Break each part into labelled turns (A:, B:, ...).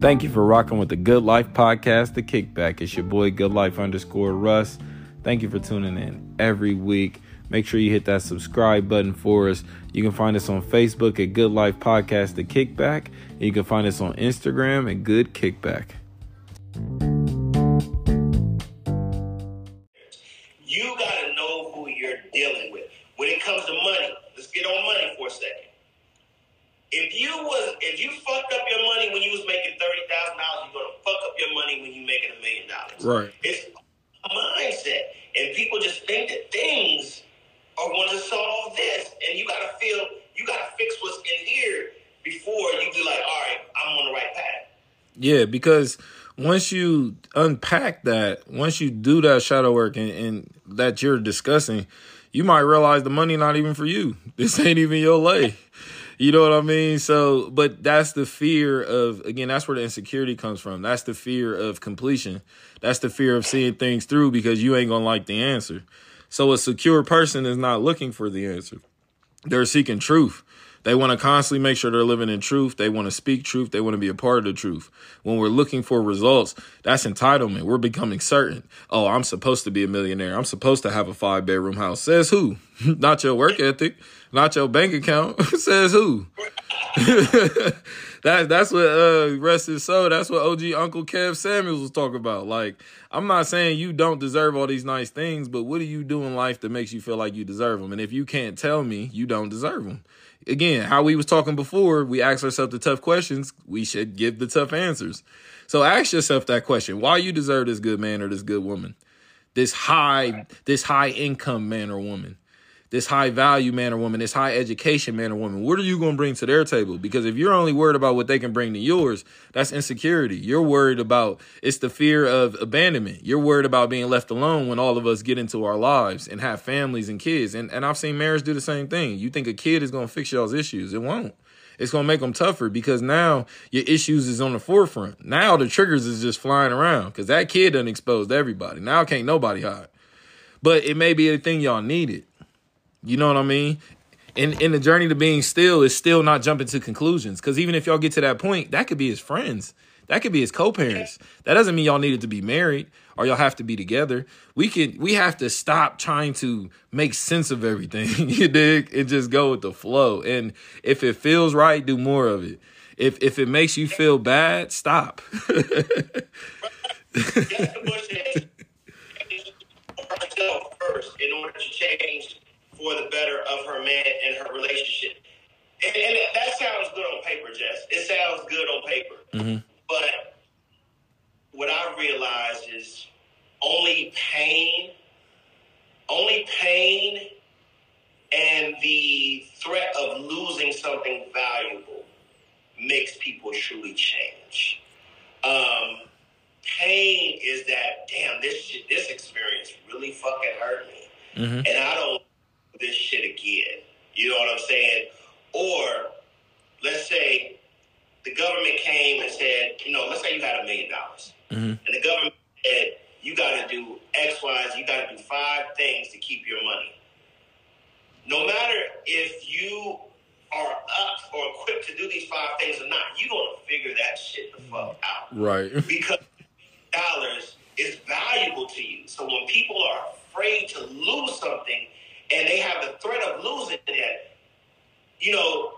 A: Thank you for rocking with the Good Life podcast, The Kickback. It's your boy, Good Life underscore Russ. Thank you for tuning in every week. Make sure you hit that subscribe button for us. You can find us on Facebook at Good Life Podcast, The Kickback. And you can find us on Instagram at Good Kickback.
B: If you was if you fucked up your money when you was making thirty thousand dollars, you're gonna fuck up your money when you making a million dollars.
A: Right.
B: It's a mindset, and people just think that things are going to solve this, and you gotta feel you gotta fix what's in here before you be like, all right, I'm on the right path.
A: Yeah, because once you unpack that, once you do that shadow work and, and that you're discussing, you might realize the money not even for you. This ain't even your lay. You know what I mean? So, but that's the fear of, again, that's where the insecurity comes from. That's the fear of completion. That's the fear of seeing things through because you ain't going to like the answer. So, a secure person is not looking for the answer, they're seeking truth. They want to constantly make sure they're living in truth. They want to speak truth. They want to be a part of the truth. When we're looking for results, that's entitlement. We're becoming certain. Oh, I'm supposed to be a millionaire. I'm supposed to have a five bedroom house. Says who? Not your work ethic, not your bank account. Says who? that that's what uh rest is so That's what OG Uncle Kev Samuels was talking about. Like, I'm not saying you don't deserve all these nice things, but what do you do in life that makes you feel like you deserve them? And if you can't tell me, you don't deserve them again, how we was talking before, we ask ourselves the tough questions, we should give the tough answers. So ask yourself that question. Why you deserve this good man or this good woman? This high, this high income man or woman? This high value man or woman, this high education man or woman, what are you going to bring to their table? Because if you're only worried about what they can bring to yours, that's insecurity. You're worried about it's the fear of abandonment. You're worried about being left alone when all of us get into our lives and have families and kids. And and I've seen marriage do the same thing. You think a kid is going to fix y'all's issues? It won't. It's going to make them tougher because now your issues is on the forefront. Now the triggers is just flying around because that kid done exposed everybody. Now can't nobody hide. But it may be a thing y'all needed. You know what I mean? In in the journey to being still is still not jumping to conclusions. Cause even if y'all get to that point, that could be his friends. That could be his co-parents. That doesn't mean y'all needed to be married or y'all have to be together. We can we have to stop trying to make sense of everything. you dig? And just go with the flow. And if it feels right, do more of it. If if it makes you feel bad, stop.
B: in order to change for the better of her man and her relationship. And, and that sounds good on paper, Jess. It sounds good on paper.
A: Mm-hmm.
B: But what I realize is only pain, only pain and the threat of losing something valuable makes people truly change. Um, pain is that damn this this experience really fucking hurt me,
A: mm-hmm.
B: and I don't this shit again. You know what I'm saying? Or let's say the government came and said, you know, let's say you had a million dollars,
A: Mm-hmm.
B: and the government said you got to do X, Y, Z. You got to do five things to keep your money. No matter if you are up or equipped to do these five things or not, you gonna figure that shit the fuck out.
A: Right.
B: because dollars is valuable to you. So when people are afraid to lose something and they have the threat of losing it, you know,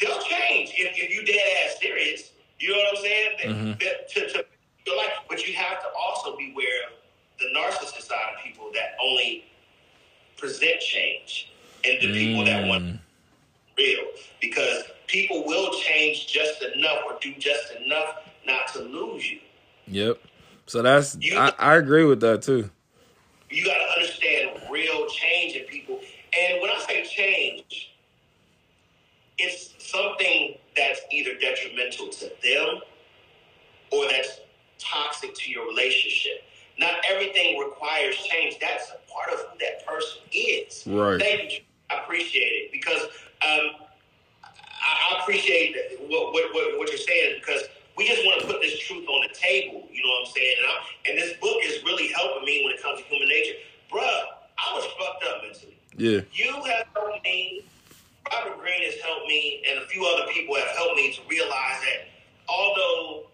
B: they'll change if, if you dead ass serious. You know what I'm saying?
A: Mhm.
B: That- to, to your life. But you have to also be aware of the narcissist side of people that only present change and the people that want
A: Mm.
B: real because people will change just enough or do just enough not to lose you.
A: Yep. So that's
B: You-
A: I, I agree with that too.
B: You got to understand real change in people. And when I say change, it's something that's either detrimental to them or that's toxic to your relationship. Not everything requires change. That's a part of who that person is.
A: Right.
B: Thank you. I appreciate it because um, I appreciate what, what, what, what you're saying because we just want to put this truth on the table. You know what I'm saying? And, I'm, and this book is really helping me when it comes to human nature. Bruh, I was fucked up mentally.
A: Yeah.
B: You have helped me. Robert Greene has helped me, and a few other people have helped me to realize that although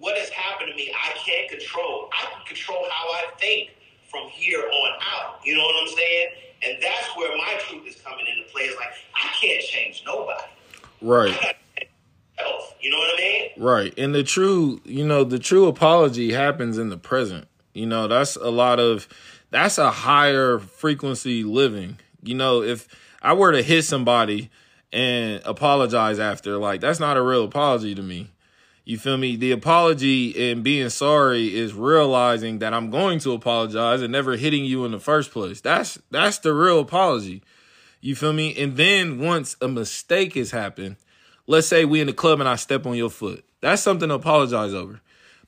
B: what has happened to me, I can't control. I can control how I think from here on out. You know what I'm saying? And that's where my truth is coming into play. It's like I can't change nobody.
A: Right
B: know what I mean?
A: Right. And the true, you know, the true apology happens in the present. You know, that's a lot of that's a higher frequency living. You know, if I were to hit somebody and apologize after, like that's not a real apology to me. You feel me? The apology and being sorry is realizing that I'm going to apologize and never hitting you in the first place. That's that's the real apology. You feel me? And then once a mistake has happened, let's say we in the club and I step on your foot. That's something to apologize over.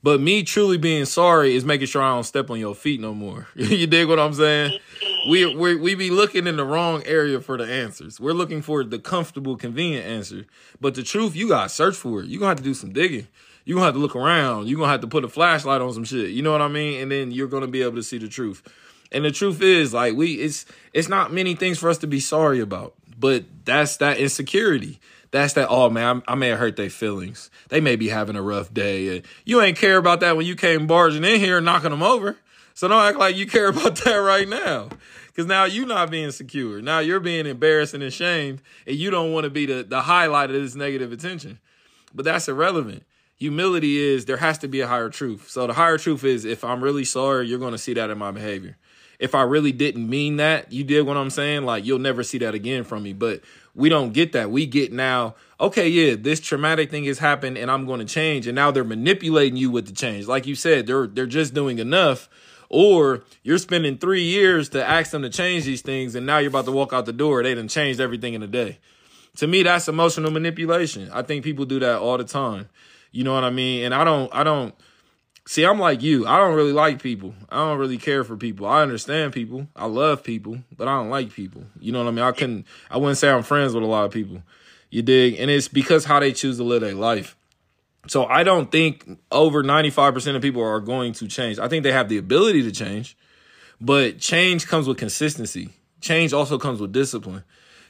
A: But me truly being sorry is making sure I don't step on your feet no more. you dig what I'm saying? We we we be looking in the wrong area for the answers. We're looking for the comfortable, convenient answer. But the truth, you gotta search for it. You gonna have to do some digging. You gonna have to look around. You gonna have to put a flashlight on some shit. You know what I mean? And then you're gonna be able to see the truth. And the truth is, like we, it's it's not many things for us to be sorry about. But that's that insecurity that's that. Oh man, I, I may have hurt their feelings. They may be having a rough day. And you ain't care about that when you came barging in here and knocking them over. So don't act like you care about that right now. Because now you're not being secure. Now you're being embarrassed and ashamed, and you don't want to be the, the highlight of this negative attention. But that's irrelevant. Humility is there has to be a higher truth. So the higher truth is if I'm really sorry, you're to see that in my behavior. If I really didn't mean that, you did what I'm saying, like you'll never see that again from me. But we don't get that. We get now, okay, yeah, this traumatic thing has happened and I'm going to change. And now they're manipulating you with the change. Like you said, they're they're just doing enough. Or you're spending three years to ask them to change these things, and now you're about to walk out the door. They done changed everything in a day. To me, that's emotional manipulation. I think people do that all the time. You know what I mean? And I don't, I don't see. I'm like you. I don't really like people. I don't really care for people. I understand people. I love people, but I don't like people. You know what I mean? I couldn't. I wouldn't say I'm friends with a lot of people. You dig? And it's because how they choose to live their life. So I don't think over 95% of people are going to change. I think they have the ability to change, but change comes with consistency. Change also comes with discipline.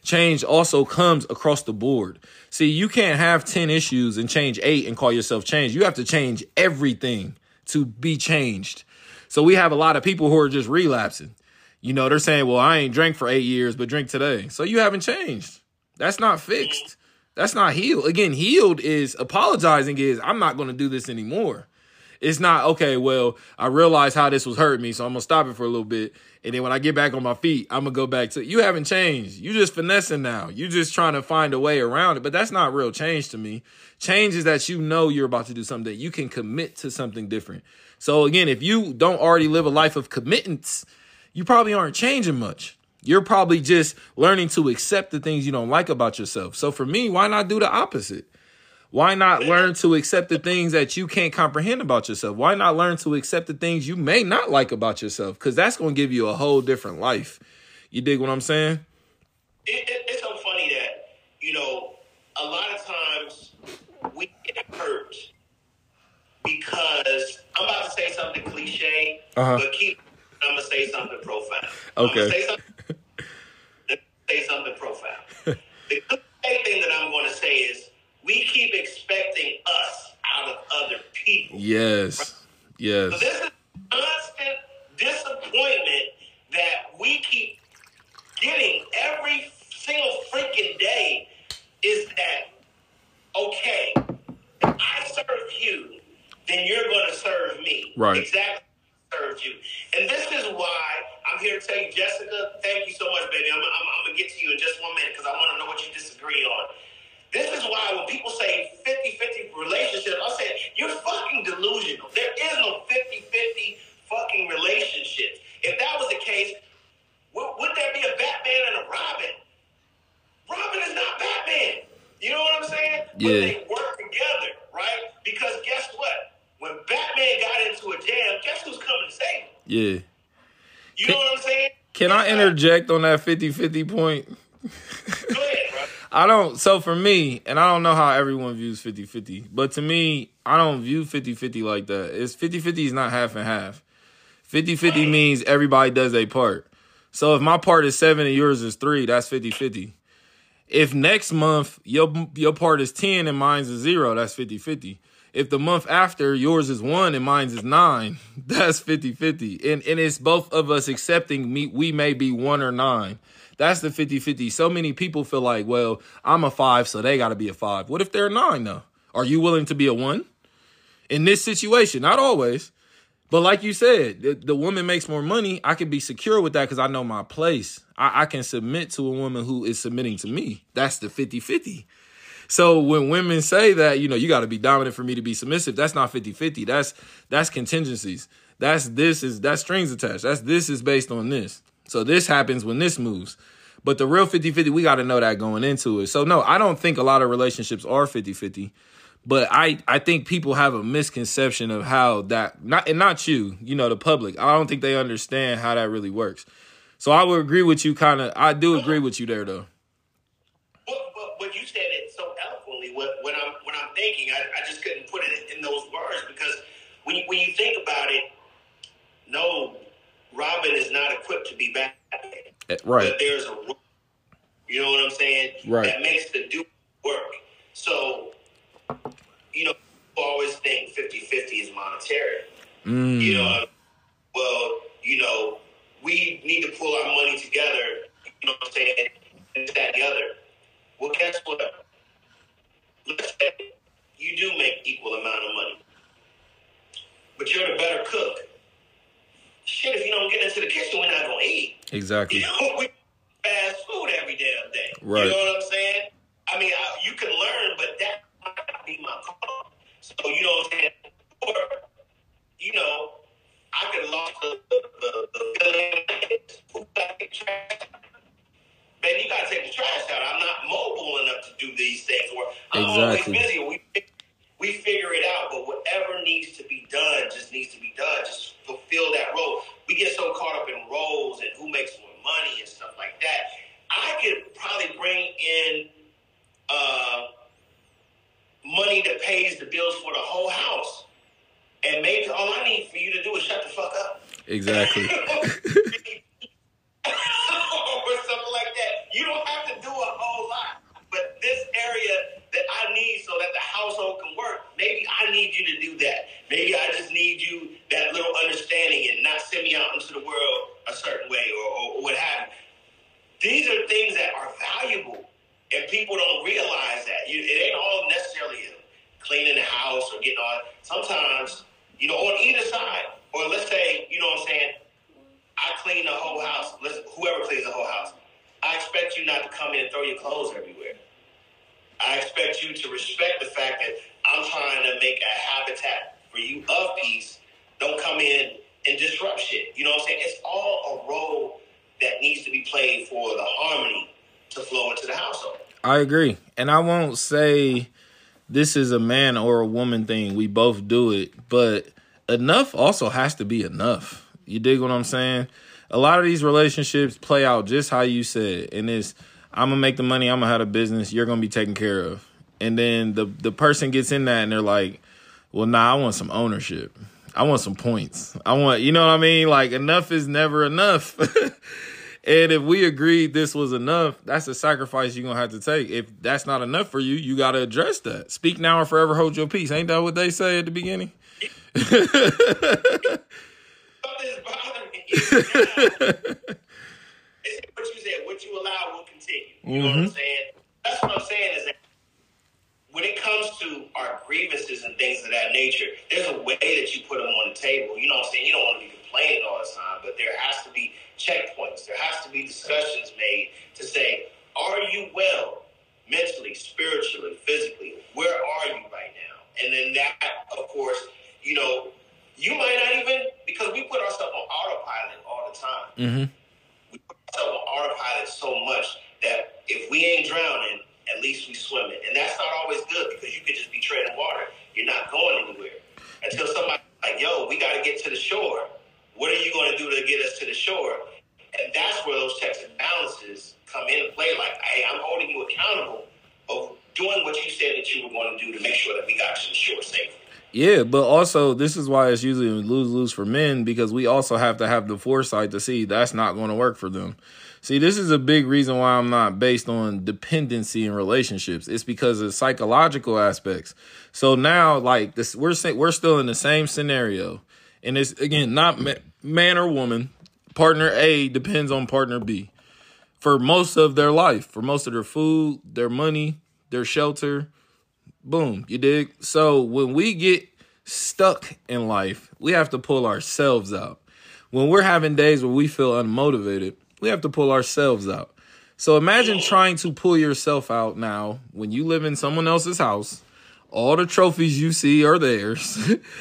A: Change also comes across the board. See, you can't have 10 issues and change eight and call yourself change. You have to change everything to be changed. So we have a lot of people who are just relapsing. You know, they're saying, well, I ain't drank for eight years, but drink today. So you haven't changed. That's not fixed. That's not healed. Again, healed is apologizing is I'm not going to do this anymore. It's not okay. Well, I realize how this was hurting me, so I'm gonna stop it for a little bit, and then when I get back on my feet, I'm gonna go back to. You haven't changed. You just finessing now. You just trying to find a way around it, but that's not real change to me. Change is that you know you're about to do something. That you can commit to something different. So again, if you don't already live a life of commitments, you probably aren't changing much. You're probably just learning to accept the things you don't like about yourself. So for me, why not do the opposite? Why not learn to accept the things that you can't comprehend about yourself? Why not learn to accept the things you may not like about yourself? Because that's going to give you a whole different life. You dig what I'm saying?
B: It, it, it's so funny that, you know, a lot of times we get hurt because I'm about to say something cliche, uh-huh. but keep, I'm going to say something profound.
A: Okay.
B: say something, say something profound. the thing that I'm going to say is, we keep expecting us out of other people.
A: Yes. Yes.
B: So this is constant disappointment that we keep getting every single freaking day is that okay, if I serve you, then you're gonna serve me.
A: Right.
B: Exactly serve you. And this is why I'm here to tell you, Jessica, thank you so much, baby. I'm, I'm, I'm gonna get to you in just one minute because I want to know what you disagree on. This is why when people say 50-50 relationship, I say you're fucking delusional. There is no 50-50 fucking relationship. If that was the case, would, would there be a Batman and a Robin? Robin is not Batman. You know what I'm saying?
A: Yeah.
B: But they work together, right? Because guess what? When Batman got into a jam, guess who's coming to save him?
A: Yeah.
B: You can, know what I'm saying?
A: Can I interject on that 50-50 point? I don't. So for me, and I don't know how everyone views 50 50, but to me, I don't view 50 50 like that. It's 50 50 is not half and half. 50 50 means everybody does a part. So if my part is seven and yours is three, that's 50 50. If next month your your part is 10 and mine's is zero, that's 50 50. if the month after yours is one and mine's is nine, that's 50 50. And, and it's both of us accepting me, we may be one or nine. That's the 50 50. So many people feel like, well, I'm a five, so they got to be a five. What if they're a nine, though? Are you willing to be a one? In this situation, not always. But like you said, the, the woman makes more money. I can be secure with that because I know my place. I, I can submit to a woman who is submitting to me. That's the 50 50. So when women say that, you know, you got to be dominant for me to be submissive, that's not 50-50. That's that's contingencies. That's this is that's strings attached. That's this is based on this. So this happens when this moves. But the real 50-50, we got to know that going into it. So no, I don't think a lot of relationships are 50-50. But I, I think people have a misconception of how that not and not you, you know, the public. I don't think they understand how that really works. So I would agree with you kind of I do agree with you there though.
B: But, but, but you said it so eloquently. What, what, I'm, what I'm thinking. I, I just couldn't put it in those words because when when you think about it, no, Robin is not equipped to be Batman.
A: Eh, right.
B: But there's a, you know what I'm saying?
A: Right.
B: That makes the do work. So, you know, always think 50 50 is monetary.
A: Mm.
B: You know, well, you know, we need to pull our money together, you know what I'm saying, and that the other. Well, guess what? Let's say you do make equal amount of money. But you're the better cook. Shit, if you don't get into the kitchen, we're not gonna eat.
A: Exactly.
B: You know, we fast food every damn day.
A: Right.
B: You know what I'm saying? I expect you to respect the fact that I'm trying to make a habitat for you of peace. Don't come in and disrupt shit. You know what I'm saying? It's all a role that needs to be played for the harmony to flow into the household.
A: I agree. And I won't say this is a man or a woman thing. We both do it, but enough also has to be enough. You dig what I'm saying? A lot of these relationships play out just how you said, and it's I'm gonna make the money, I'm gonna have a business, you're gonna be taken care of. And then the the person gets in that and they're like, Well, nah, I want some ownership. I want some points. I want you know what I mean? Like enough is never enough. and if we agreed this was enough, that's a sacrifice you're gonna have to take. If that's not enough for you, you gotta address that. Speak now or forever hold your peace. Ain't that what they say at the beginning?
B: what you said, what you allow will continue. You mm-hmm. know what I'm mm-hmm. saying? That's what I'm saying is that when it comes to our grievances and things of that nature, there's a way that you put them on the table. You know what I'm saying? You don't want to be complaining all the time, but there has to be checkpoints. There has to be discussions made to say, are you well mentally, spiritually, physically? Where are you right now? And then that, of course, you know, you might not even because we put ourselves on autopilot all the time.
A: Mm-hmm.
B: We put ourselves on autopilot so much that if we ain't drowning, at least we swimming, and that's not always good because you could just be treading water. You're not going anywhere until somebody like, "Yo, we got to get to the shore." What are you going to do to get us to the shore? And that's where those checks and balances come into play. Like, hey, I'm holding you accountable of doing what you said that you were going to do to make sure that we got to the shore safely.
A: Yeah, but also this is why it's usually lose lose for men because we also have to have the foresight to see that's not going to work for them. See, this is a big reason why I'm not based on dependency in relationships. It's because of psychological aspects. So now, like this, we're we're still in the same scenario, and it's again not man or woman. Partner A depends on partner B for most of their life, for most of their food, their money, their shelter. Boom, you dig? So when we get stuck in life, we have to pull ourselves out. When we're having days where we feel unmotivated, we have to pull ourselves out. So imagine trying to pull yourself out now when you live in someone else's house. All the trophies you see are theirs.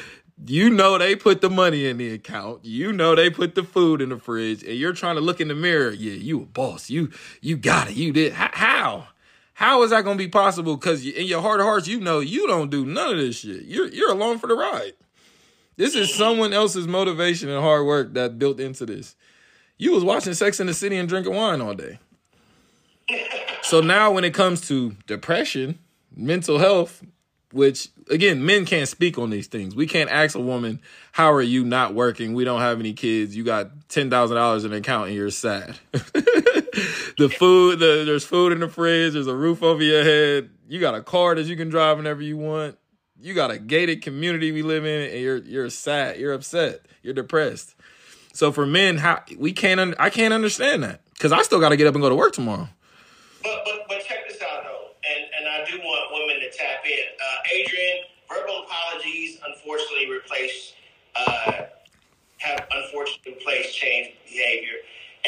A: you know they put the money in the account. You know they put the food in the fridge, and you're trying to look in the mirror. Yeah, you a boss. You you got it. You did. How? How is that to be possible? Because in your heart of hearts, you know you don't do none of this shit. You're you're along for the ride. This is someone else's motivation and hard work that built into this. You was watching Sex in the City and drinking wine all day. So now when it comes to depression, mental health, which again, men can't speak on these things. We can't ask a woman, "How are you not working? We don't have any kids. You got ten thousand dollars in an account and you're sad." the food, the, there's food in the fridge. There's a roof over your head. You got a car that you can drive whenever you want. You got a gated community we live in, and you're you're sad. You're upset. You're depressed. So for men, how we can't, un- I can't understand that because I still got to get up and go to work tomorrow.
B: But but but check this out though, and and I do want women to tap in. Uh, Adrian, verbal apologies unfortunately replace uh, have unfortunately replaced change behavior.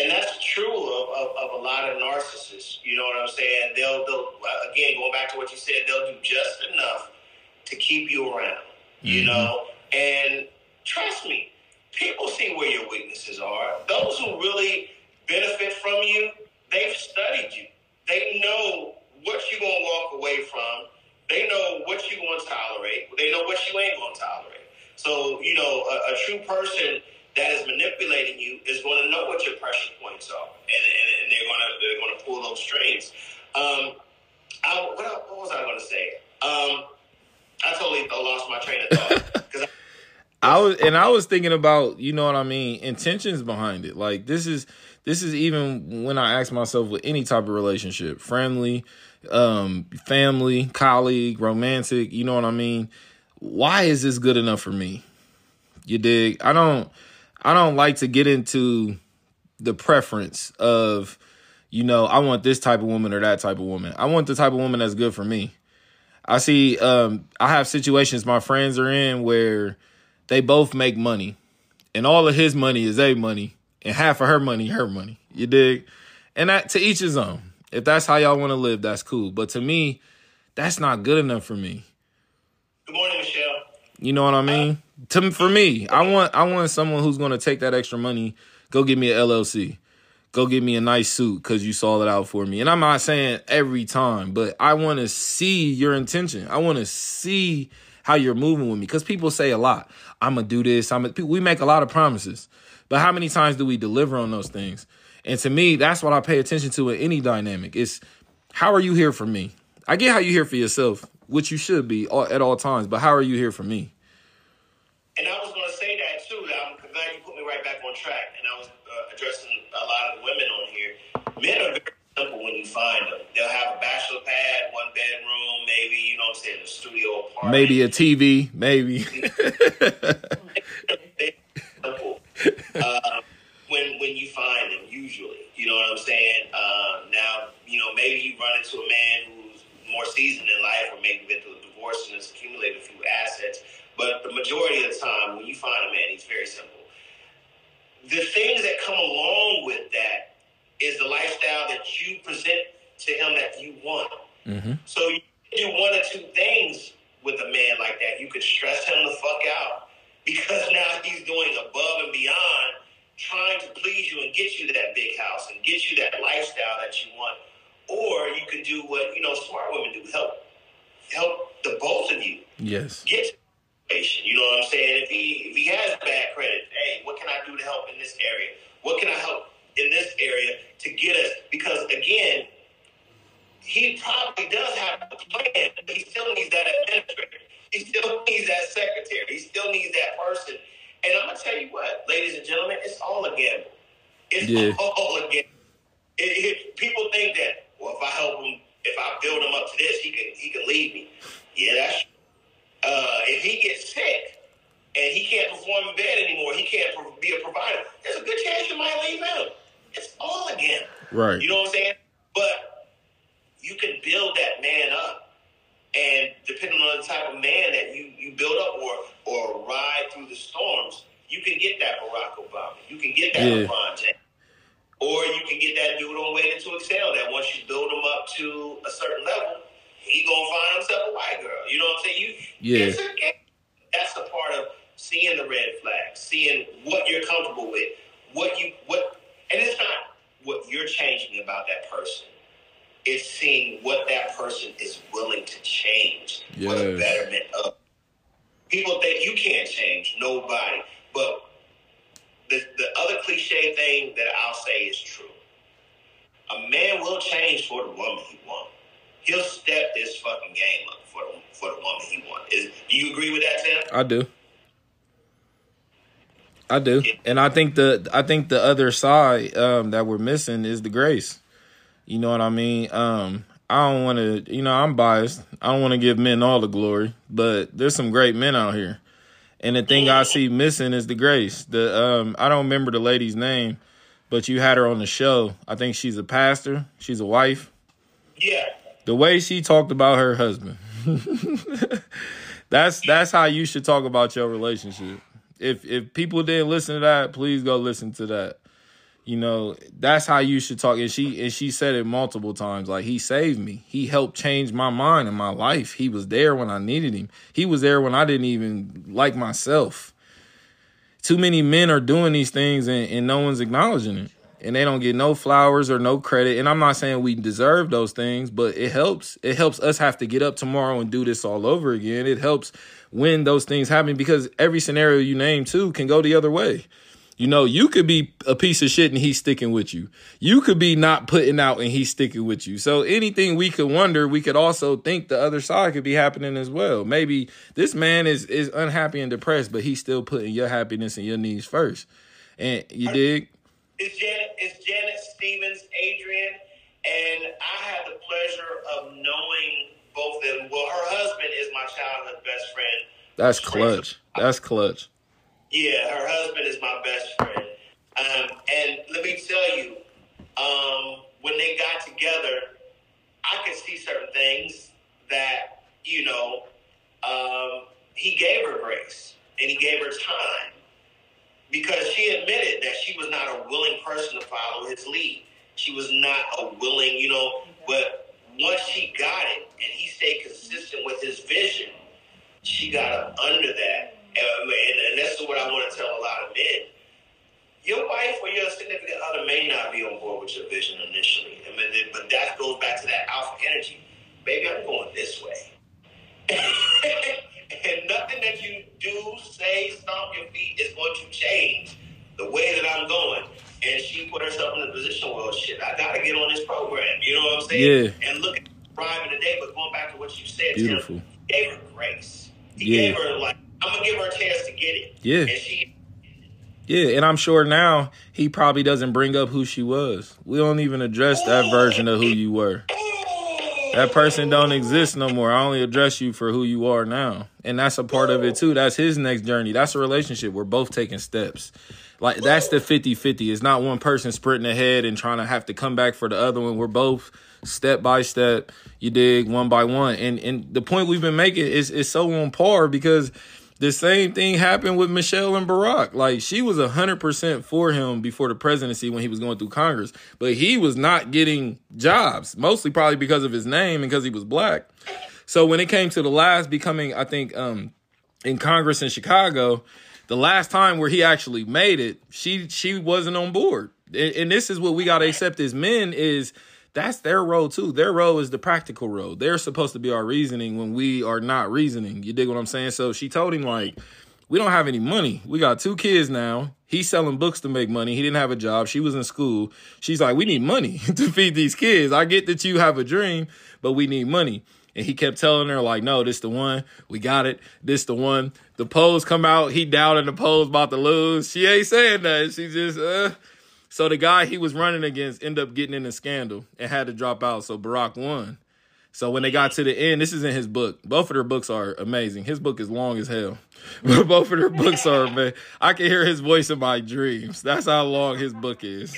B: And that's true of, of, of, a lot of narcissists. You know what I'm saying? They'll, they'll again going back to what you said, they'll do just enough to keep you around. Mm-hmm. You know, and trust me, people see where your weaknesses are. Those who really benefit from you, they've studied you. They know what you're going to walk away from. They know what you're going to tolerate. They know what you ain't going to tolerate. So, you know, a, a, true person that is manipulating you is going to know what your pressure points are, and, and, and they're going to they're going to pull those strings. Um, I, what, what, was I going to say? Um, I totally lost my train of thought.
A: I was and I was thinking about, you know what I mean, intentions behind it. Like this is this is even when I ask myself with any type of relationship, friendly, um, family, colleague, romantic, you know what I mean? Why is this good enough for me? You dig? I don't I don't like to get into the preference of, you know, I want this type of woman or that type of woman. I want the type of woman that's good for me. I see um I have situations my friends are in where they both make money, and all of his money is a money, and half of her money, her money. You dig? And that to each his own. If that's how y'all want to live, that's cool. But to me, that's not good enough for me.
B: Good morning, Michelle.
A: You know what I mean? Uh, to for me, I want I want someone who's going to take that extra money, go get me an LLC, go get me a nice suit because you saw it out for me. And I'm not saying every time, but I want to see your intention. I want to see how you're moving with me. Because people say a lot. I'm gonna do this. I'm gonna, we make a lot of promises, but how many times do we deliver on those things? And to me, that's what I pay attention to in any dynamic. It's how are you here for me? I get how you here for yourself, which you should be at all times. But how are you here for me?
B: And I was going to say that too. I'm glad you put me right back on track. And I was uh, addressing a lot of women on here. Men are very simple when you find them. They'll have a bachelor pad, one bedroom, maybe, you know what I'm saying, a studio apartment.
A: Maybe a TV, maybe.
B: uh, when when you find them, usually, you know what I'm saying. Uh, now, you know, maybe you run into a man who's more seasoned in life, or maybe been through a divorce and has accumulated a few assets. But the majority of the time, when you find a man, he's very simple. The things that come along with that is the lifestyle that you present to him that you want. Mm-hmm. So you do one or two things with a man like that. You could stress him the fuck out because now he's doing above and beyond trying to please you and get you that big house and get you that lifestyle that you want. Or you could do what, you know, smart women do. Help help the both of you.
A: Yes.
B: Get patient. you know what I'm saying? If he if he has bad credit, hey, what can I do to help in this area? What can I help in this area to get us because again, he probably does have a plan, but he still needs that administrator. He still needs that secretary. He still needs that person. And I'm gonna tell you what, ladies and gentlemen, it's all a gamble. It's
A: yeah.
B: all a gamble. It, it, people think that well, if I help him, if I build him up to this, he can he can leave me. Yeah, that's. Uh, if he gets sick and he can't perform in bed anymore, he can't be a provider. There's a good chance you might leave him. It's all again.
A: Right.
B: You know what I'm saying? But you can build that man up. And depending on the type of man that you, you build up or or ride through the storms, you can get that Barack Obama. You can get that
A: Yeah.
B: LeBron James. Or you can get that dude on Waiting to Exhale that once you build him up to a certain level, he gonna find himself a white girl. You know what I'm saying? You
A: Yeah.
B: it's a game. That's a part of seeing the red flags, seeing what you're comfortable with, what you what and it's not what you're changing about that person. It's seeing what that person is willing to change for the betterment of people think you can't change nobody. But the the other cliche thing that I'll say is true. A man will change for the woman he wants. He'll step this fucking game up for the for the woman he wants. Is, do you agree with that, Tim?
A: I do. I do. And I think the I think the other side um that we're missing is the grace. You know what I mean? Um I don't want to, you know, I'm biased. I don't want to give men all the glory, but there's some great men out here. And the thing I see missing is the grace. The um I don't remember the lady's name, but you had her on the show. I think she's a pastor, she's a wife.
B: Yeah.
A: The way she talked about her husband. that's that's how you should talk about your relationship. If if people didn't listen to that, please go listen to that. You know, that's how you should talk. And she and she said it multiple times. Like he saved me. He helped change my mind and my life. He was there when I needed him. He was there when I didn't even like myself. Too many men are doing these things and, and no one's acknowledging it. And they don't get no flowers or no credit. And I'm not saying we deserve those things, but it helps. It helps us have to get up tomorrow and do this all over again. It helps when those things happen because every scenario you name too can go the other way. You know, you could be a piece of shit and he's sticking with you. You could be not putting out and he's sticking with you. So anything we could wonder, we could also think the other side could be happening as well. Maybe this man is is unhappy and depressed, but he's still putting your happiness and your needs first. And you dig?
B: It's Janet, it's Janet Stevens, Adrian, and I had the pleasure of knowing both of them. Well, her husband is my childhood best friend.
A: That's clutch. That's clutch.
B: Yeah, her husband is my best friend. Um, and let me tell you, um, when they got together, I could see certain things that, you know, um, he gave her grace and he gave her time because she admitted that she was not a willing person to follow his lead. She was not a willing, you know, but once she got it and he stayed consistent with his vision, she got up under that. And, uh, and, and this is what I want to tell a lot of men. Your wife or your significant other may not be on board with your vision initially. I mean, but that goes back to that alpha energy. Baby, I'm going this way. and nothing that you do, say, stomp your feet is going to change the way that I'm going. And she put herself in a position, well, shit, I got to get on this program. You know what I'm saying?
A: Yeah.
B: And look at thriving today. But going back to what you said,
A: Beautiful.
B: Tim, he gave her grace. He
A: Yeah.
B: gave her, like, To give her a chance to get it.
A: Yeah.
B: And she,
A: Yeah, and I'm sure now he probably doesn't bring up who she was. We don't even address that version of who you were. That person don't exist no more. I only address you for who you are now. And that's a part of it too. That's his next journey. That's a relationship. We're both taking steps. Like that's the 50-50. It's not one person sprinting ahead and trying to have to come back for the other one. We're both step by step, you dig, one by one. And and the point we've been making is is so on par because the same thing happened with Michelle and Barack. Like she was hundred percent for him before the presidency when he was going through Congress, but he was not getting jobs, mostly probably because of his name and because he was black. So when it came to the last becoming, I think, um, in Congress in Chicago, the last time where he actually made it, she she wasn't on board. And, and this is what we gotta accept as men is that's their role too. Their role is the practical role. They're supposed to be our reasoning when we are not reasoning. You dig what I'm saying? So she told him like, we don't have any money. We got two kids now. He's selling books to make money. He didn't have a job. She was in school. She's like, we need money to feed these kids. I get that you have a dream, but we need money. And he kept telling her, like, no, this the one. We got it. This the one. The polls come out. He doubted the polls about to lose. She ain't saying that. She just, uh, So the guy he was running against ended up getting in a scandal and had to drop out. So Barack won. So when they got to the end, this is in his book. Both of their books are amazing. His book is long as hell, but both of their books are man. I can hear his voice in my dreams. That's how long his book is.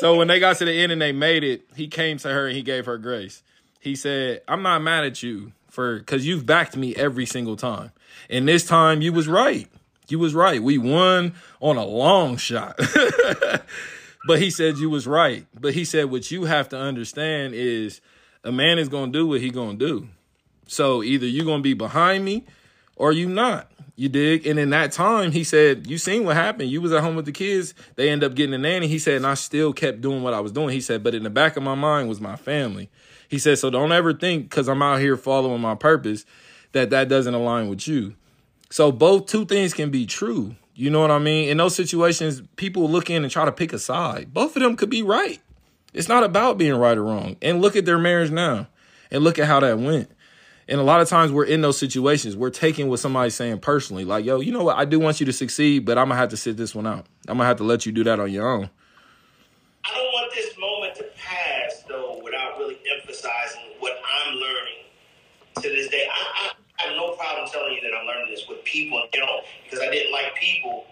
A: So when they got to the end and they made it, he came to her and he gave her grace. He said, "I'm not mad at you for because you've backed me every single time, and this time you was right. You was right. We won on a long shot." but he said you was right. But he said what you have to understand is a man is gonna do what he gonna do. So either you gonna be behind me or you not. You dig? And in that time, he said, You seen what happened. You was at home with the kids. They end up getting a nanny. He said, and I still kept doing what I was doing. He said, but in the back of my mind was my family. He said, so don't ever think because I'm out here following my purpose that that doesn't align with you. So both two things can be true. You know what I mean? In those situations, people look in and try to pick a side. Both of them could be right. It's not about being right or wrong. And look at their marriage now and look at how that went. And a lot of times we're in those situations. We're taking what somebody's saying personally. Like, yo, you know what? I do want you to succeed, but I'm going to have to sit this one out. I'm going to have to let you do that on your own.
B: I don't want this moment to pass, though, without really emphasizing what I'm learning to this day. I, I, I have no problem telling you that I'm learning this with people in general because I didn't like people.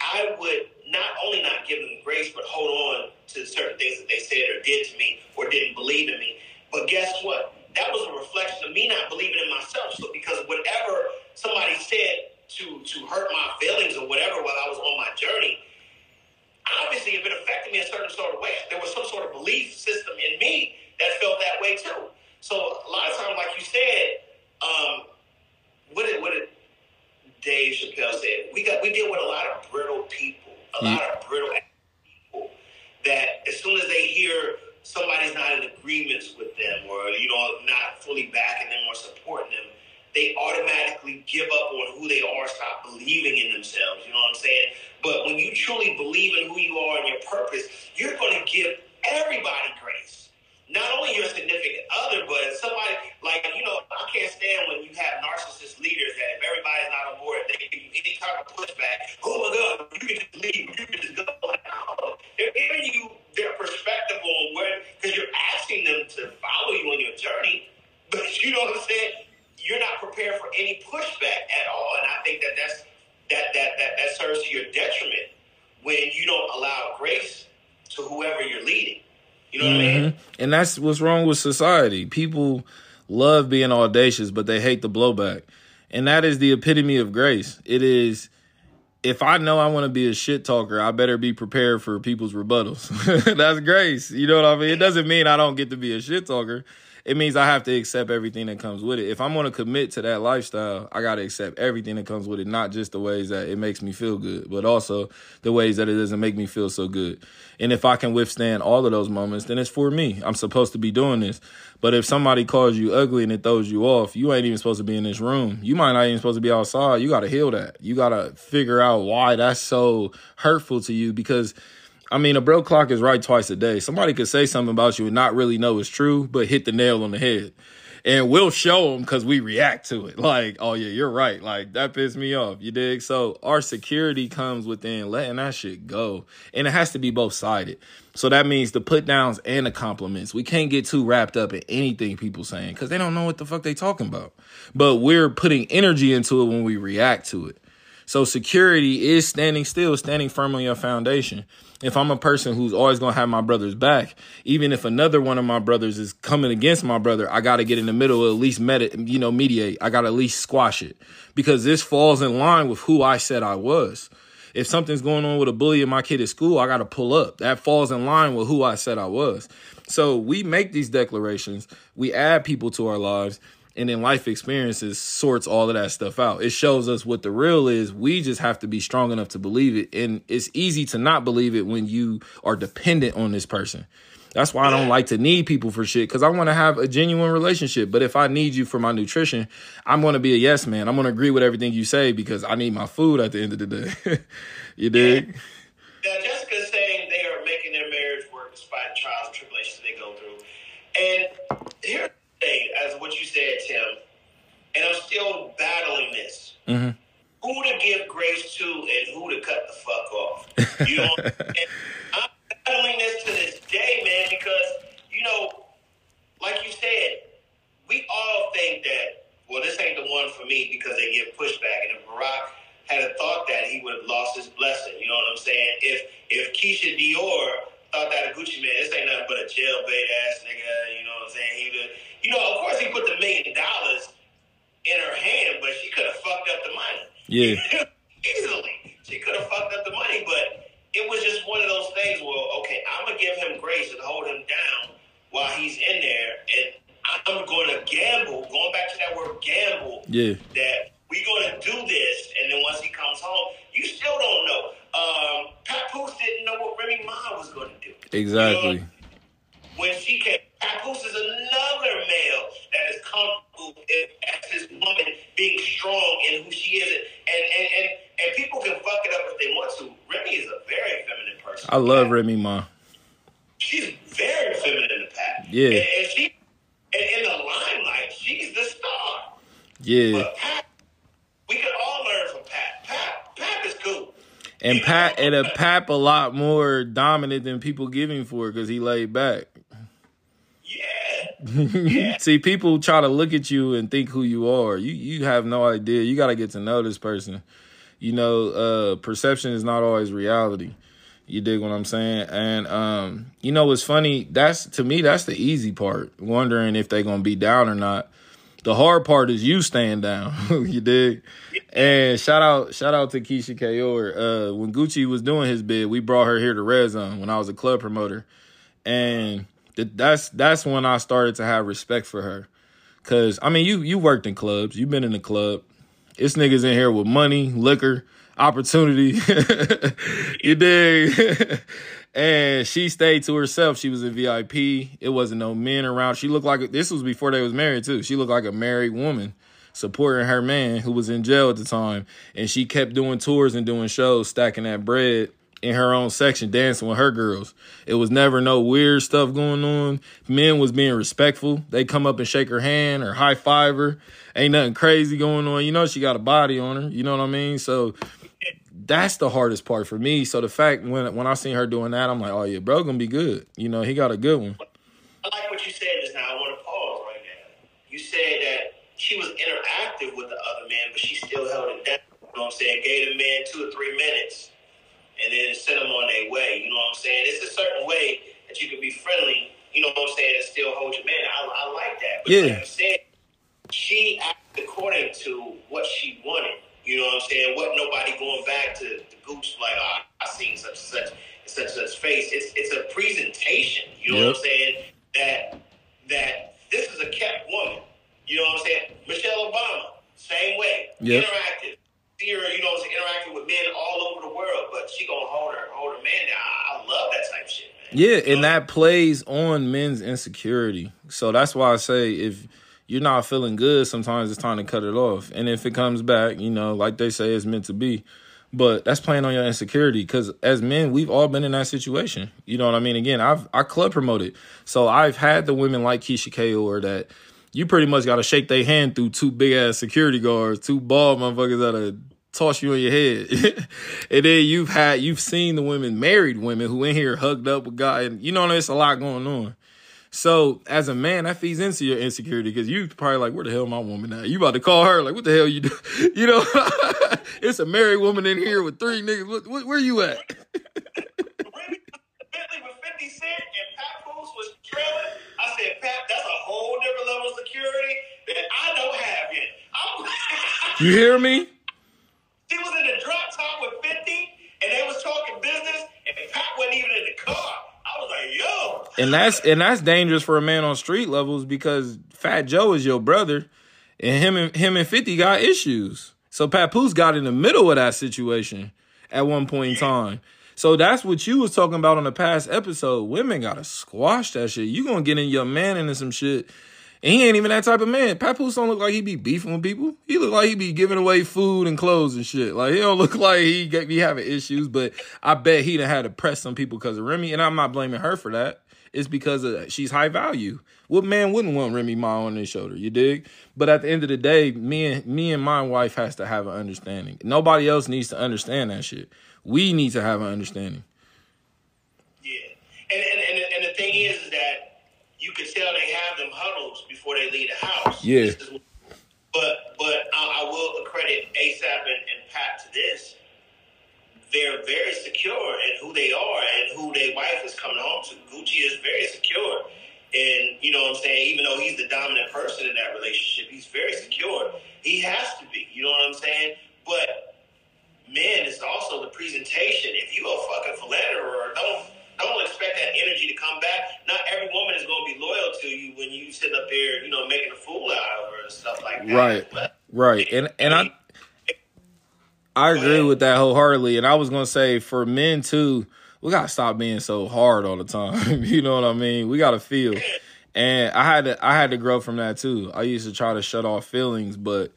B: I would not only not give them grace, but hold on to certain things that they said or did to me or didn't believe in me. But guess what? That was a reflection of me not believing in myself. So because whatever somebody said to to hurt my feelings or whatever while I was on my journey, obviously if it affected me a certain sort of way, there was some sort of belief system in me that felt that way too. So a lot of times, like you said, um, what did what did Dave Chappelle said, We got we deal with a lot of brittle people, a lot of brittle people that as soon as they hear somebody's not in agreements with them or you know not fully backing them or supporting them, they automatically give up on who they are, stop believing in themselves. You know what I'm saying? But when you truly believe in who you are and your purpose, you're going to give everybody grace not only your significant other, but somebody like you know, I can't stand when you have narcissist leaders that if everybody's not on board, they give you any type of pushback. Oh my God, you can that's
A: what's wrong with society. People love being audacious, but they hate the blowback. And that is the epitome of grace. It is if I know I want to be a shit talker, I better be prepared for people's rebuttals. That's grace. You know what I mean? It doesn't mean I don't get to be a shit talker it means I have to accept everything that comes with it. If I'm going to commit to that lifestyle, I got to accept everything that comes with it, not just the ways that it makes me feel good, but also the ways that it doesn't make me feel so good. And if I can withstand all of those moments, then it's for me. I'm supposed to be doing this. But if somebody calls you ugly and it throws you off, you ain't even supposed to be in this room. You might not even supposed to be outside. You got to heal that. You got to figure out why that's so hurtful to you because I mean, a bro clock is right twice a day. Somebody could say something about you and not really know it's true, but hit the nail on the head. And we'll show them because we react to it. Like, oh yeah, you're right. Like that pissed me off. You dig? So our security comes within letting that shit go. And it has to be both sided. So that means the put downs and the compliments. We can't get too wrapped up in anything people saying because they don't know what the fuck they talking about. But we're putting energy into it when we react to it. So security is standing still, standing firm on your foundation if I'm a person who's always going to have my brother's back, even if another one of my brothers is coming against my brother, I got to get in the middle, at least med- you know, mediate. I got to at least squash it because this falls in line with who I said I was. If something's going on with a bully in my kid at school, I got to pull up. That falls in line with who I said I was. So we make these declarations. We add people to our lives and then life experiences sorts all of that stuff out. It shows us what the real is. We just have to be strong enough to believe it. And it's easy to not believe it when you are dependent on this person. That's why I don't like to need people for shit because I want to have a genuine relationship. But if I need you for my nutrition, I'm going to be a yes man. I'm going to agree with everything you say because I need my food at the end of the day. you dig?
B: Yeah, Jessica's saying they are making their marriage work despite trials and tribulations they go through. And here as what you said, Tim, and I'm still battling this. Mm-hmm. Who to give grace to and who to cut the fuck off. You know, I'm well, this ain't the one for me because they give pushback. And if Barack had a thought that, he would have lost his blessing. You know what I'm saying? If if Keyshia Ka'oir thought that a Gucci Mane, this ain't nothing but a jailbait ass nigga. You know what I'm saying? He would, you know, of course he put the million dollars in her hand, but she could have fucked up the money.
A: Yeah.
B: Easily. She could have fucked up the money, but it was just one of those things where, okay, I'm going to give him grace and hold him down while he's in there. And I'm going to gamble, going back to that word gamble,
A: Yeah.
B: that we going to do this. And then once he comes home, you still don't know. Um, Papoose didn't know what Remy Ma was going to do.
A: Exactly.
B: You know,
A: I love Remy Ma.
B: She's very feminine in the past.
A: Yeah.
B: and, and she and in the limelight, she's the star.
A: Yeah.
B: But Pat, we can all learn from Pat. Pat, Pat is cool.
A: And Pat and a Pap a lot more dominant than people give him for because he laid back.
B: Yeah,
A: See, people try to look at you and think who you are. You you have no idea. You got to get to know this person. You know, uh, perception is not always reality. You dig what I'm saying? And um, you know what's funny? That's to me, that's the easy part. Wondering if they're gonna be down or not. The hard part is you staying down. you dig? And shout out, shout out to Keyshia Ka'oir. Uh, when Gucci was doing his bid, we brought her here to Red Zone when I was a club promoter, and th- that's that's when I started to have respect for her. Cause I mean, you you worked in clubs, you've been in the club. It's niggas in here with money, liquor, opportunity. you dig? and she stayed to herself. She was in VIP. It wasn't no men around. She looked like this was before they was married too. She looked like a married woman supporting her man who was in jail at the time. And she kept doing tours and doing shows, stacking that bread in her own section, dancing with her girls. It was never no weird stuff going on. Men was being respectful. They come up and shake her hand or high five her. Ain't nothing crazy going on. You know, she got a body on her. You know what I mean? So that's the hardest part for me. So the fact when when I seen her doing that, I'm like, oh yeah, bro, gonna be good. You know, he got a good one.
B: I like what you said just now. I want to pause right now. You said that she was interactive with the other man, but she still held it down. You know what I'm saying? Gave the man two or three minutes and then sent them on their way. You know what I'm saying? It's a certain way that you can be friendly, you know what I'm saying, and still hold your man. I, I like that. But
A: Yeah.
B: like you said, she acted according to what she wanted. You know what I'm saying? What nobody going back to the goose like, oh, I seen such and such and such and such face. It's it's a presentation. You know what I'm saying? That that this is a kept woman. You know what I'm saying? Michelle Obama, same way.
A: Yep.
B: Interactive. See her, you know, what interacting with men all over the world, but she gonna hold her hold her man down. I, I love that type of shit, man.
A: Yeah,
B: You
A: and that plays on men's insecurity. So that's why I say if you're not feeling good, sometimes it's time to cut it off. And if it comes back, you know, like they say, it's meant to be. But that's playing on your insecurity because as men, we've all been in that situation. You know what I mean? Again, I've I club promoted, so I've had the women like Keyshia Ka'oir that you pretty much got to shake their hand through two big ass security guards, two bald motherfuckers that'll toss you on your head. and then you've had you've seen the women, married women who in here hugged up with guy, and you know there's a lot going on. So as a man, that feeds into your insecurity because you probably like, where the hell my woman at? You about to call her like, what the hell you do? You know, it's a married woman in here with three niggas. What, what, where you at?
B: Bentley with 50 Cent and Papoose was trailing. I said, Pat, that's a whole different level of security that I don't have yet.
A: You hear me?
B: And
A: that's and that's dangerous for a man on street levels because Fat Joe is your brother, and him and him and Fifty got issues. So Papoose got in the middle of that situation at one point in time. So that's what you was talking about on the past episode. Women gotta squash that shit. You gonna get in your man into some shit. And he ain't even that type of man. Papoose don't look like he be beefing with people. He look like he be giving away food and clothes and shit. Like he don't look like he be having issues. But I bet he done had to press some people because of Remy. And I'm not blaming her for that is because of, she's high value. What man wouldn't want Remy Ma on his shoulder? You dig? But at the end of the day, me and me and my wife has to have an understanding. Nobody else needs to understand that shit. We need to have an understanding.
B: Yeah, and and and, and the thing is, is that you can tell they have them huddles before they leave the house.
A: Yeah.
B: But but I, I will credit ASAP and, and Pat to this they're very secure in who they are and who their wife is coming home to is very secure. And you know what I'm saying? Even though he's the dominant person in that relationship, he's very secure. He has to be. You know what I'm saying? But men, it's also the presentation. If you a fucking philanderer, don't don't expect that energy to come back. Not every woman is going to be loyal to you when you sit up there, you know, making a fool out of her and stuff like that.
A: Right.
B: But,
A: right. And and I I agree with that wholeheartedly. And I was going to say for men too we gotta stop being so hard all the time. you know what I mean? We gotta feel. And I had to I had to grow from that too. I used to try to shut off feelings, but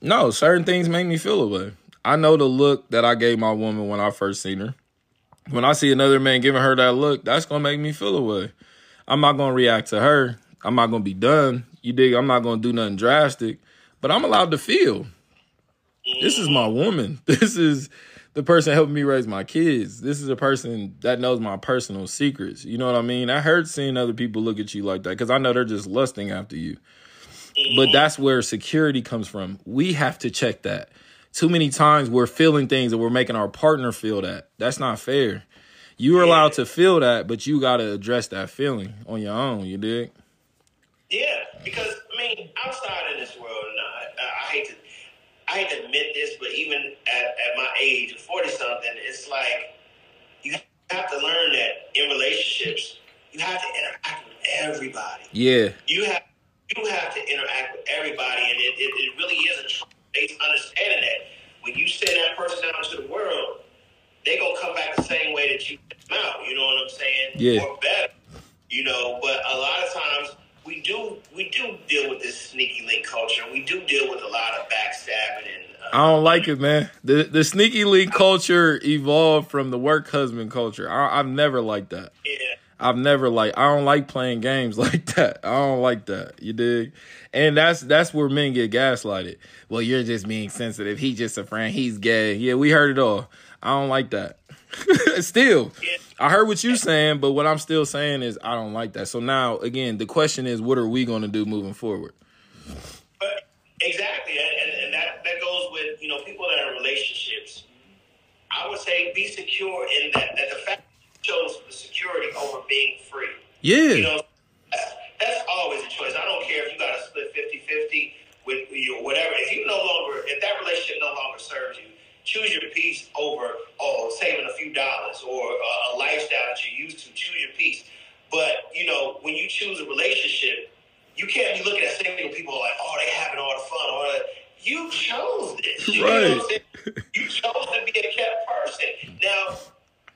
A: no, certain things make me feel away. I know the look that I gave my woman when I first seen her. When I see another man giving her that look, that's gonna make me feel away. I'm not gonna react to her. I'm not gonna be done. You dig? I'm not gonna do nothing drastic, but I'm allowed to feel. This is my woman. This is the person helping me raise my kids. This is a person that knows my personal secrets. You know what I mean? I hurt seeing other people look at you like that because I know they're just lusting after you. But mm-hmm. that's where security comes from. We have to check that. Too many times we're feeling things and we're making our partner feel that. That's not fair. You're allowed to feel that, but you got to address that feeling on your own. You dig?
B: Yeah, because I mean, outside of this world, I, I hate to, I hate to admit this, but even at, at my age, forty something, it's like you have to learn that in relationships, you have to interact with everybody.
A: Yeah.
B: You have you have to interact with everybody, and it, it, it really is a trust-based understanding that when you send that person out into the world, they're gonna come back the same way that you sent them out. You know what I'm saying?
A: Yeah.
B: Or better. You know, but a lot of times we do we do deal with this sneaky link culture. We do deal with a lot of backstabbing and. Uh,
A: I don't like it, man. The the sneaky link culture evolved from the work husband culture. I, I've never liked that.
B: yeah.
A: I've never like I don't like playing games like that. I don't like that. You dig? And that's that's where men get gaslighted. Well, you're just being sensitive. He's just a friend. He's gay. Yeah, we heard it all. I don't like that. still,
B: Yeah.
A: I heard what you're saying, but what I'm still saying is I don't like that. So now again, the question is, what are we going to do moving forward?
B: But exactly, and, and, and that, that goes with you know people that are in relationships. I would say be secure in that that the fact chose the security over being free.
A: Yeah,
B: You know, that's, that's always a choice. I don't care if you got to split 50-50 with you or whatever. If you no longer, if that relationship no longer serves you, choose your peace over oh saving a few dollars or uh, a lifestyle that you're used to. Choose your peace. But you know, when you choose a relationship, you can't be looking at single people like, oh, they having all the fun. All the, you chose this. You know what I'm
A: Right.
B: saying? You chose to be a kept person. Now,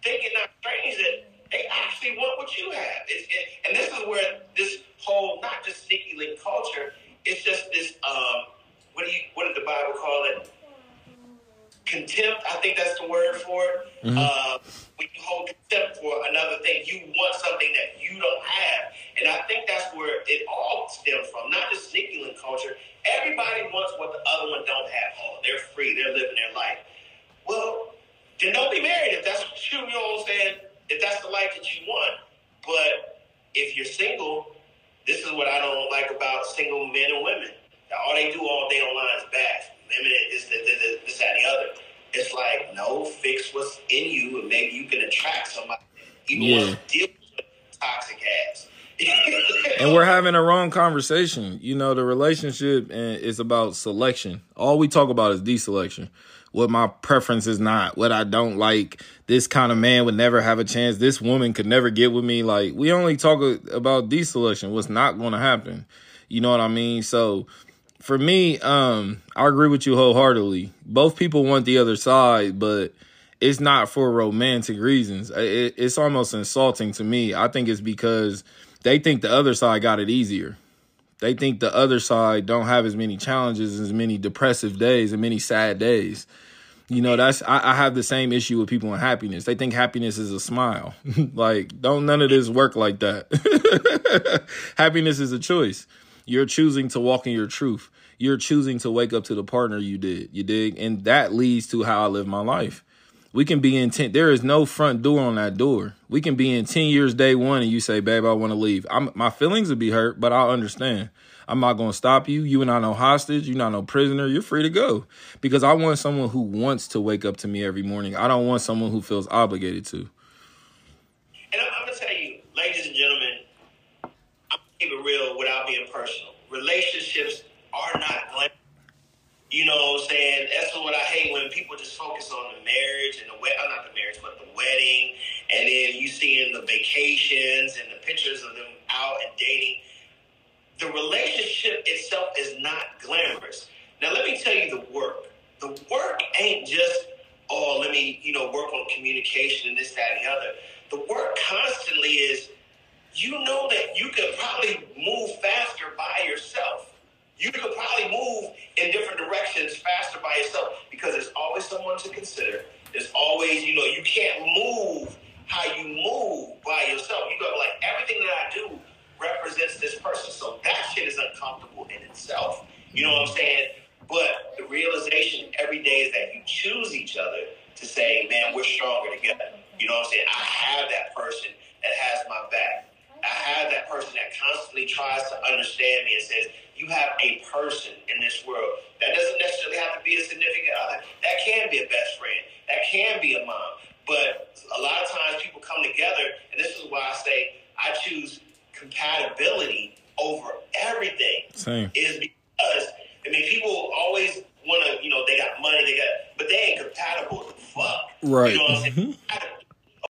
B: think it not strange that they actually want what you have. It's, it, and this is where this whole not just sneaky link culture. It's just this. Um, what do you? What did the Bible call it? Contempt. I think that's the word for it. Uh, when you hold contempt for another thing, you want something that you don't have, and I think that's where it all stems from. Not just sneaky link culture. Everybody wants what the other one don't have. Oh, they're free. They're living their life. Well, then don't be married if that's what you, you know what I'm saying? If that's the life that you want. But if you're single, this is what I don't like about single men and women. That all they do all day online is bash. Women, this, this, this, this, that, and the other. It's like, no, fix what's in you, and maybe you can attract somebody even
A: Yeah.
B: wants to deal with toxic ass.
A: and we're having a wrong conversation. You know, the relationship is about selection. All we talk about is deselection. What my preference is not, what I don't like. This kind of man would never have a chance. This woman could never get with me. Like we only talk about deselection. What's not going to happen? You know what I mean? So for me, um, I agree with you wholeheartedly. Both people want the other side, but it's not for romantic reasons. It, it's almost insulting to me. I think it's because they think the other side got it easier. They think the other side don't have as many challenges, as many depressive days, and many sad days. You know, that's I, I have the same issue with people in happiness. They think happiness is a smile. like, don't none of this work like that. happiness is a choice. You're choosing to walk in your truth. You're choosing to wake up to the partner you did. You dig? And that leads to how I live my life. We can be in 10, there is no front door on that door. We can be in 10 years day one and you say, babe, I want to leave. I'm, my feelings would be hurt, but I'll understand. I'm not going to stop you. You and I no hostage. You're not no prisoner. You're free to go. Because I want someone who wants to wake up to me every morning. I don't want someone who feels obligated to.
B: And I'm, I'm gonna tell you, ladies and gentlemen, I'm keep it real without being personal. Relationships are not glamorous. People just focus on the marriage and the wed uh, not the marriage, but the wedding, and then you seeing the vacations and the pictures of them out and dating. The relationship itself is not glamorous. Now let me tell you the work. The work ain't just, oh, let me, you know, work on communication and this, that, and the other. The work constantly is you know that you could probably move faster by yourself. You could probably move in different directions faster by yourself because there's always someone to consider. There's always, you know, you can't move how you move by yourself. You got like everything that I do represents this person. So that shit is uncomfortable in itself. You know what I'm saying? But the realization every day is that you choose each other to say, man, we're stronger together. You know what I'm saying? I have that person that has my back. I have that person that constantly tries to understand me and says, you have a person in this world. That doesn't necessarily have to be a significant other. That can be a best friend. That can be a mom. But a lot of times people come together, and this is why I say I choose compatibility over everything.
A: Same.
B: Is because I mean people always want to, you know, they got money, they got, but they ain't compatible. Fuck.
A: Right.
B: You know what I'm saying? Mm-hmm.